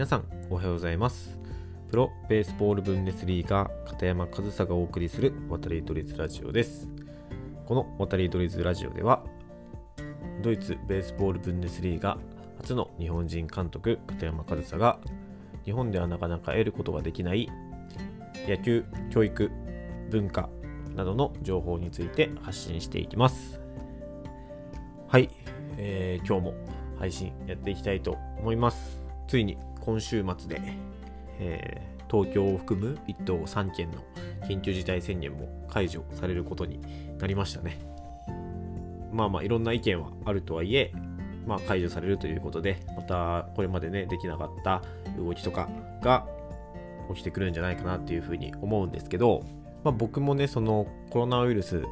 皆さんおはようございます。プロベースボールブンデスリーガー片山和沙がお送りする渡りドリズラジオです。この渡りドリズラジオではドイツベースボールブンデスリーガ初の日本人監督片山和沙が日本ではなかなか得ることができない野球教育文化などの情報について発信していきます。はい、えー、今日も配信やっていきたいと思います。ついに今週末で、えー、東京を含む1都3県の緊急事態宣言も解除されることになりましたね。まあまあいろんな意見はあるとはいえまあ、解除されるということで、またこれまでね、できなかった動きとかが起きてくるんじゃないかなっていうふうに思うんですけど、まあ、僕もね、そのコロナウイルス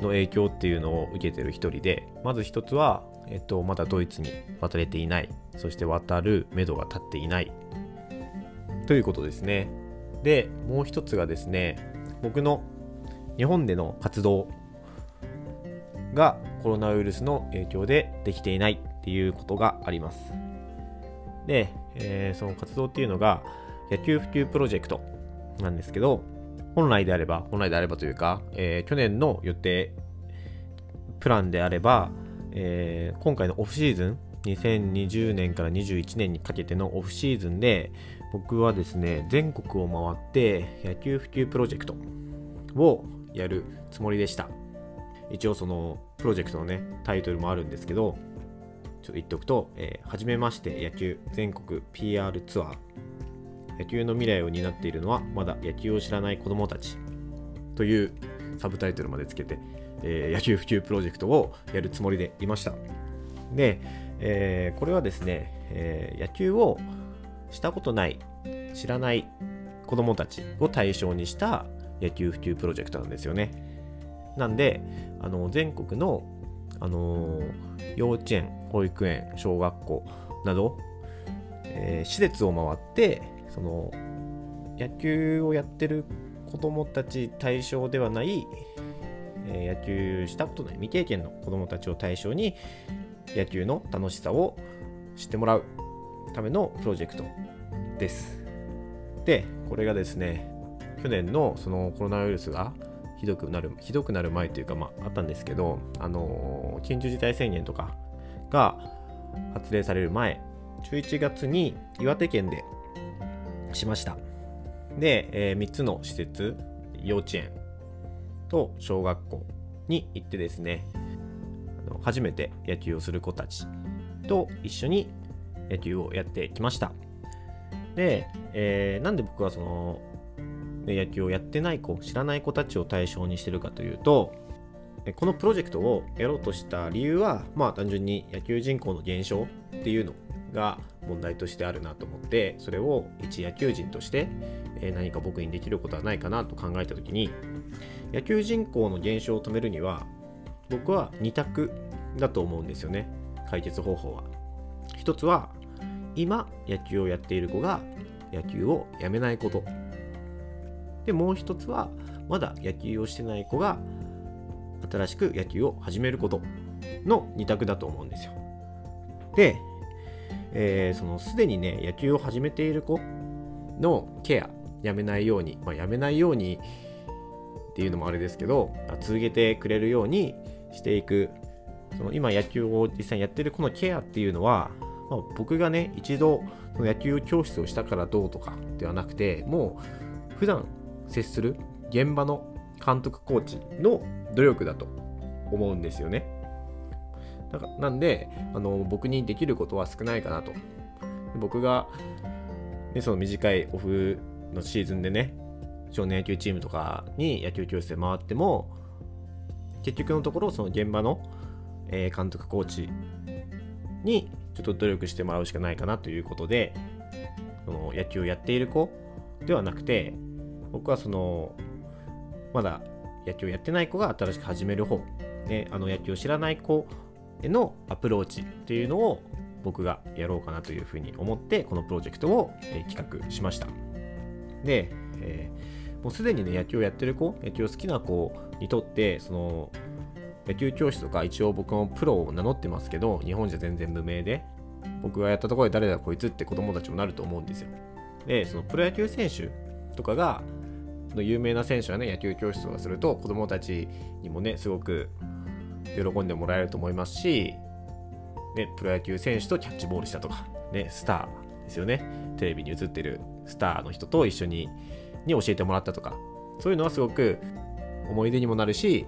の影響っていうのを受けてる一人で、まず一つは、えっと、まだドイツに渡れていない、そして渡る目処が立っていないということですね。で、もう一つがですね、僕の日本での活動がコロナウイルスの影響でできていないっていうことがあります。で、えー、その活動っていうのが野球普及プロジェクトなんですけど、本来であれば、本来であればというか、えー、去年の予定、プランであれば、えー、今回のオフシーズン、2020年から21年にかけてのオフシーズンで、僕はですね、全国を回って野球普及プロジェクトをやるつもりでした。一応そのプロジェクトのね、タイトルもあるんですけど、ちょっと言っておくと、えー、はじめまして野球全国 PR ツアー野球の未来を担っているのはまだ野球を知らない子どもたちというサブタイトルまでつけて、えー、野球普及プロジェクトをやるつもりでいました。で、えー、これはですね、えー、野球をしたことない、知らない子どもたちを対象にした野球普及プロジェクトなんですよね。なんで、あの全国の、あの幼稚園、保育園、小学校など、え施設を回ってその野球をやってる子供たち対象ではない、え野球したことない未経験の子供たちを対象に野球の楽しさを知ってもらうためのプロジェクトです。で、これがですね、去年のそのコロナウイルスがひどくなる、ひどくなる前というか、まあ、あったんですけど、あの緊急事態宣言とかが発令される前、11月に岩手県でしました。で、えー、3つの施設、幼稚園と小学校に行ってですね、初めて野球をする子たちと一緒に野球をやってきました。で、えー、なんで僕はその、野球をやってない子、知らない子たちを対象にしてるかというと、このプロジェクトをやろうとした理由は、まあ単純に野球人口の減少っていうのが問題としてあるなと思ってそれを一野球人として、何か僕にできることはないかなと考えた時に野球人口の減少を止めるには僕は2択だと思うんですよね。解決方法は。一つは今野球をやっている子が野球をやめないこと。でもう一つはまだ野球をしてない子が新しく野球を始めることの2択だと思うんですよ。でえー、そのすでにね野球を始めている子のケアやめないように、まあ、やめないようにっていうのもあれですけど続けてくれるようにしていくその今野球を実際にやってるこのケアっていうのは、まあ、僕がね一度その野球教室をしたからどうとかではなくてもう普段接する現場の監督コーチの努力だと思うんですよね。だからなんであの僕にできることは少ないかなと。僕が、ね、その短いオフのシーズンでね少年野球チームとかに野球教室で回っても結局のところその現場の、え、監督コーチにちょっと努力してもらうしかないかなということでその野球をやっている子ではなくて僕はそのまだ野球をやってない子が新しく始める方、ね、あの野球を知らない子のアプローチっていうのを僕がやろうかなというふうに思ってこのプロジェクトを、企画しました。で、えー、もうすでにね野球をやってる子野球好きな子にとってその野球教室とか一応僕もプロを名乗ってますけど日本じゃ全然無名で僕がやったところで誰だこいつって子供たちもなると思うんですよ。でそのプロ野球選手とかがの有名な選手はね野球教室とかすると子供たちにもねすごく喜んでもらえると思いますし、ね、プロ野球選手とキャッチボールしたとか、ね、スターですよね。テレビに映ってるスターの人と一緒にに教えてもらったとかそういうのはすごく思い出にもなるし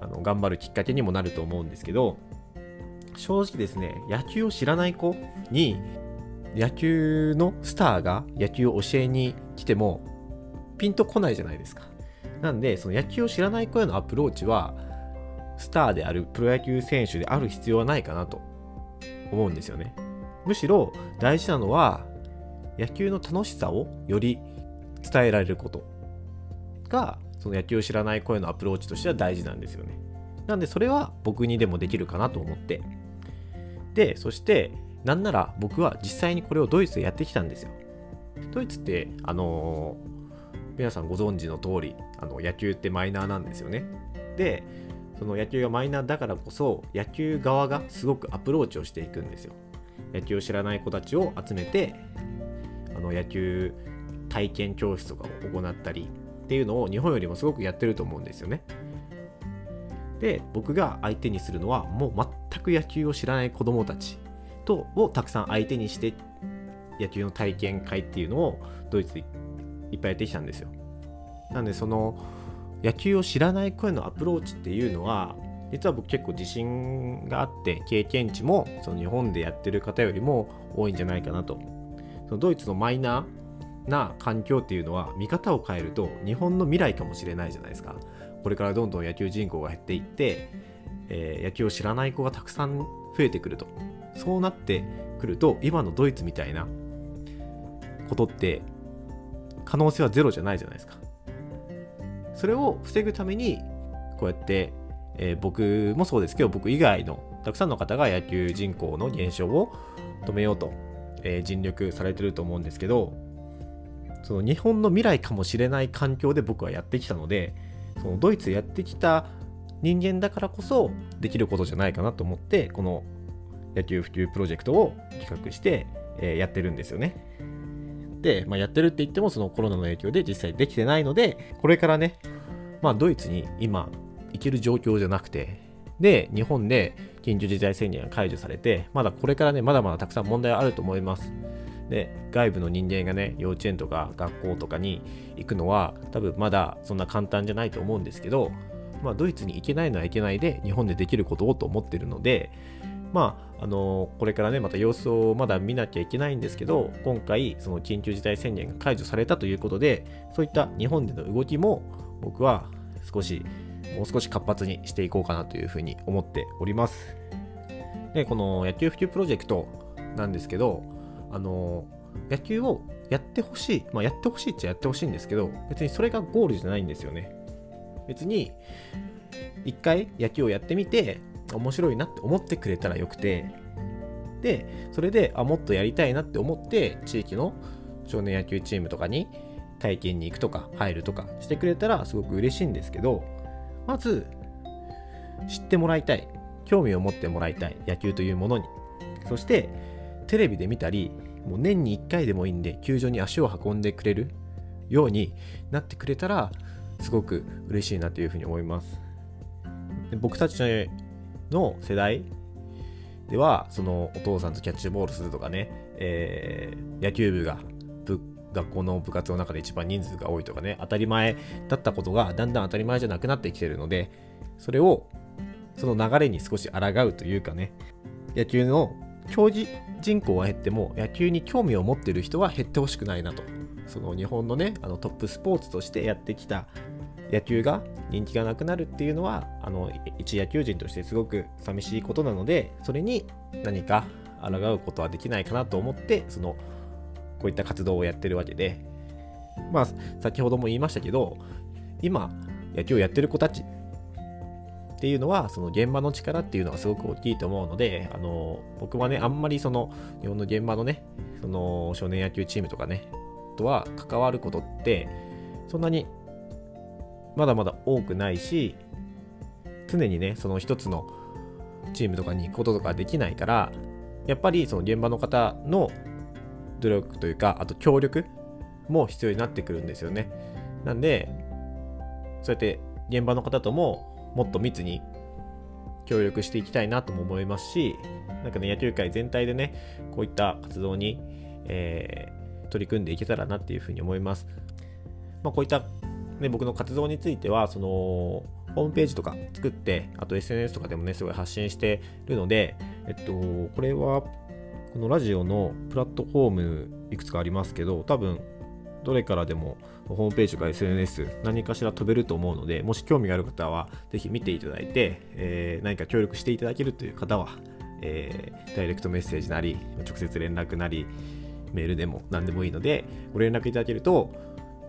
あの頑張るきっかけにもなると思うんですけど正直ですね野球を知らない子に野球のスターが野球を教えに来てもピンとこないじゃないですか。なんでその野球を知らない子へのアプローチはスターであるプロ野球選手である必要はないかなと思うんですよねむしろ大事なのは野球の楽しさをより伝えられることがその野球を知らない声のアプローチとしては大事なんですよね。なんでそれは僕にでもできるかなと思って。で、そしてなんなら僕は実際にこれをドイツでやってきたんですよ。ドイツって、あのー、皆さんご存知の通り、あの野球ってマイナーなんですよね。で、その野球がマイナーだからこそ野球側がすごくアプローチをしていくんですよ。野球を知らない子たちを集めてあの野球体験教室とかを行ったりっていうのを日本よりもすごくやってると思うんですよね。で僕が相手にするのはもう全く野球を知らない子どもたちとをたくさん相手にして野球の体験会っていうのをドイツでいっぱいやってきたんですよ。なんでその野球を知らない子へのアプローチっていうのは実は僕結構自信があって経験値もその日本でやってる方よりも多いんじゃないかなと。そのドイツのマイナーな環境っていうのは見方を変えると日本の未来かもしれないじゃないですか。これからどんどん野球人口が減っていって、えー、野球を知らない子がたくさん増えてくると。そうなってくると今のドイツみたいなことって可能性はゼロじゃないじゃないですか。それを防ぐためにこうやって、えー、僕もそうですけど僕以外のたくさんの方が野球人口の減少を止めようと、えー、尽力されてると思うんですけどその日本の未来かもしれない環境で僕はやってきたのでそのドイツやってきた人間だからこそできることじゃないかなと思ってこの野球普及プロジェクトを企画して、えー、やってるんですよね。まあ、やってるって言ってもそのコロナの影響で実際できてないのでこれからね、まあ、ドイツに今行ける状況じゃなくてで日本で緊急事態宣言が解除されてまだこれからねまだまだたくさん問題あると思います。で外部の人間がね幼稚園とか学校とかに行くのは多分まだそんな簡単じゃないと思うんですけど、まあ、ドイツに行けないのは行けないで日本でできることをと思ってるのでまあ、あのこれからね、また様子をまだ見なきゃいけないんですけど、今回、その緊急事態宣言が解除されたということで、そういった日本での動きも、僕は少し、もう少し活発にしていこうかなというふうに思っております。で、この野球普及プロジェクトなんですけど、あの野球をやってほしい、まあ、やってほしいっちゃやってほしいんですけど別にそれがゴールじゃないんですよね別に一回野球をやってみて面白いなって思ってくれたらよくてでそれであもっとやりたいなって思って地域の少年野球チームとかに体験に行くとか入るとかしてくれたらすごく嬉しいんですけどまず知ってもらいたい興味を持ってもらいたい野球というものに。そしてテレビで見たりもう年に1回でもいいんで球場に足を運んでくれるようになってくれたらすごく嬉しいなというふうに思います。僕たちの世代ではそのお父さんとキャッチボールするとかね、えー、野球部が学校の部活の中で一番人数が多いとかね当たり前だったことがだんだん当たり前じゃなくなってきてるのでそれをその流れに少し抗うというかね野球の競技人口は減っても野球に興味を持ってる人は減ってほしくないなと。その日本のねあのトップスポーツとしてやってきた野球が人気がなくなるっていうのはあの一野球人としてすごく寂しいことなのでそれに何か抗うことはできないかなと思ってそのこういった活動をやってるわけで。まあ先ほども言いましたけど今野球をやってる子たちっていうのはその現場の力っていうのがすごく大きいと思うのであの僕はねあんまりその日本の現場のねその少年野球チームとかねとは関わることってそんなにまだまだ多くないし常にねその一つのチームとかに行くこととかできないからやっぱりその現場の方の努力というかあと協力も必要になってくるんですよね。なんでそうやって現場の方とももっと密に協力していきたいなとも思いますしなんかね野球界全体でねこういった活動に、えー、取り組んでいけたらなっていうふうに思います、まあ、こういった、ね、僕の活動についてはそのホームページとか作ってあと SNS とかでもねすごい発信してるのでえっとこれはこのラジオのプラットフォームいくつかありますけど多分どれからでもホームページとか SNS 何かしら飛べると思うのでもし興味がある方はぜひ見ていただいて、えー、何か協力していただけるという方は、えー、ダイレクトメッセージなり直接連絡なりメールでも何でもいいのでご連絡いただけると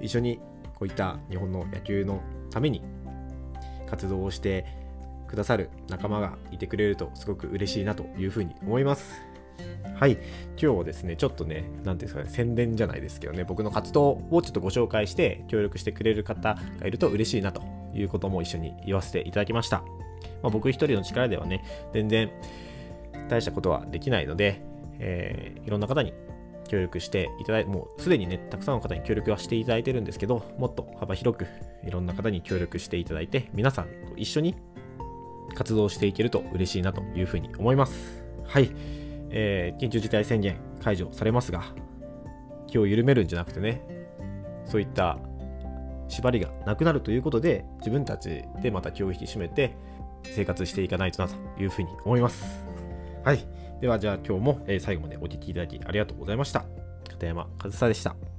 一緒にこういった日本の野球のために活動をしてくださる仲間がいてくれるとすごく嬉しいなというふうに思います。はい、今日はですね、ちょっとね、何ていうんですかね、宣伝じゃないですけどね、僕の活動をちょっとご紹介して、協力してくれる方がいると嬉しいなということも一緒に言わせていただきました。まあ、僕一人の力ではね、全然大したことはできないので、えー、いろんな方に協力していただいて、もうすでにね、たくさんの方に協力はしていただいてるんですけど、もっと幅広くいろんな方に協力していただいて、皆さんと一緒に活動していけると嬉しいなというふうに思います。はい。えー、緊急事態宣言解除されますが、気を緩めるんじゃなくてね、そういった縛りがなくなるということで、自分たちでまた気を引き締めて生活していかないとなというふうに思います。はい。では、じゃあ今日も最後までお聴きいただきありがとうございました。片山和沙でした。